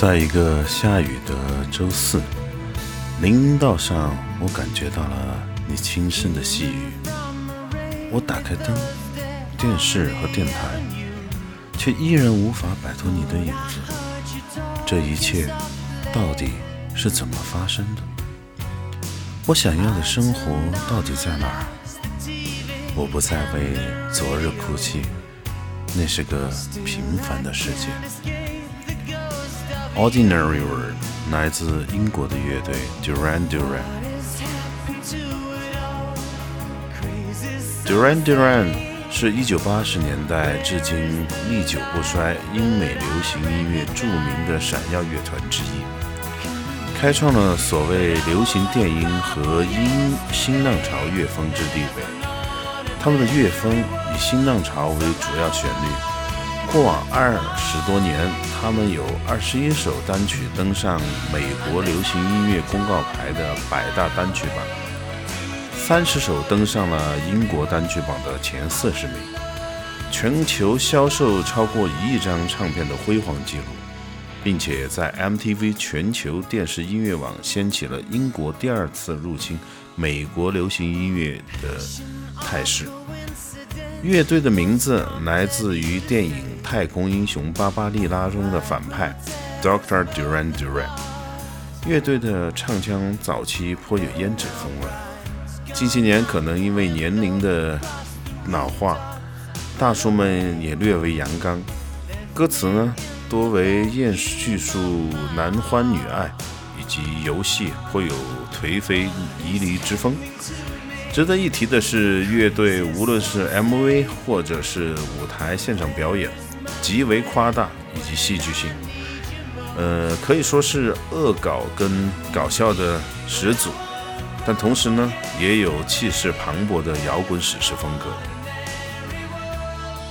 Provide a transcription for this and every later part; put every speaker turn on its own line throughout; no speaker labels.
在一个下雨的周四，林荫道上，我感觉到了你轻声的细语。我打开灯、电视和电台，却依然无法摆脱你的影子。这一切到底是怎么发生的？我想要的生活到底在哪儿？我不再为昨日哭泣，那是个平凡的世界。Ordinary World 来自英国的乐队 Duran Duran。Duran Duran 是一九八十年代至今历久不衰英美流行音乐著名的闪耀乐团之一，开创了所谓流行电音和音新浪潮乐风之地位。他们的乐风以新浪潮为主要旋律。过往二十多年，他们有二十一首单曲登上美国流行音乐公告牌的百大单曲榜，三十首登上了英国单曲榜的前四十名，全球销售超过一亿张唱片的辉煌记录，并且在 MTV 全球电视音乐网掀起了英国第二次入侵美国流行音乐的态势。乐队的名字来自于电影《太空英雄巴巴利拉》中的反派 Doctor Duran Duran。乐队的唱腔早期颇有胭脂风味，近些年可能因为年龄的老化，大叔们也略为阳刚。歌词呢，多为艳叙述男欢女爱以及游戏，颇有颓废旖旎之风。值得一提的是，乐队无论是 MV 或者是舞台现场表演，极为夸大以及戏剧性，呃，可以说是恶搞跟搞笑的始祖。但同时呢，也有气势磅礴的摇滚史诗风格。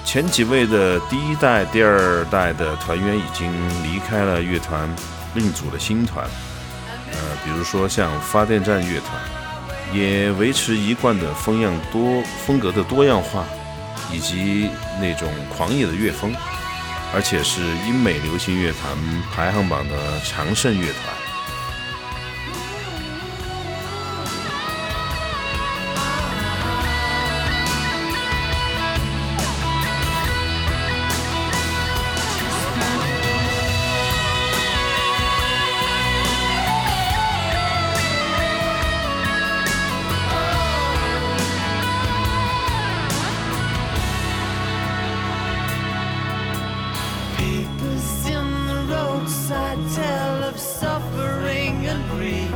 前几位的第一代、第二代的团员已经离开了乐团，另组了新团，呃，比如说像发电站乐团。也维持一贯的风样多风格的多样化，以及那种狂野的乐风，而且是英美流行乐坛排行榜的常胜乐团。tales I tell of suffering and grief.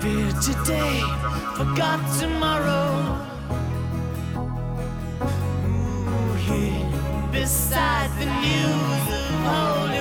Fear today, forgot tomorrow. Ooh, here, beside the news of hope.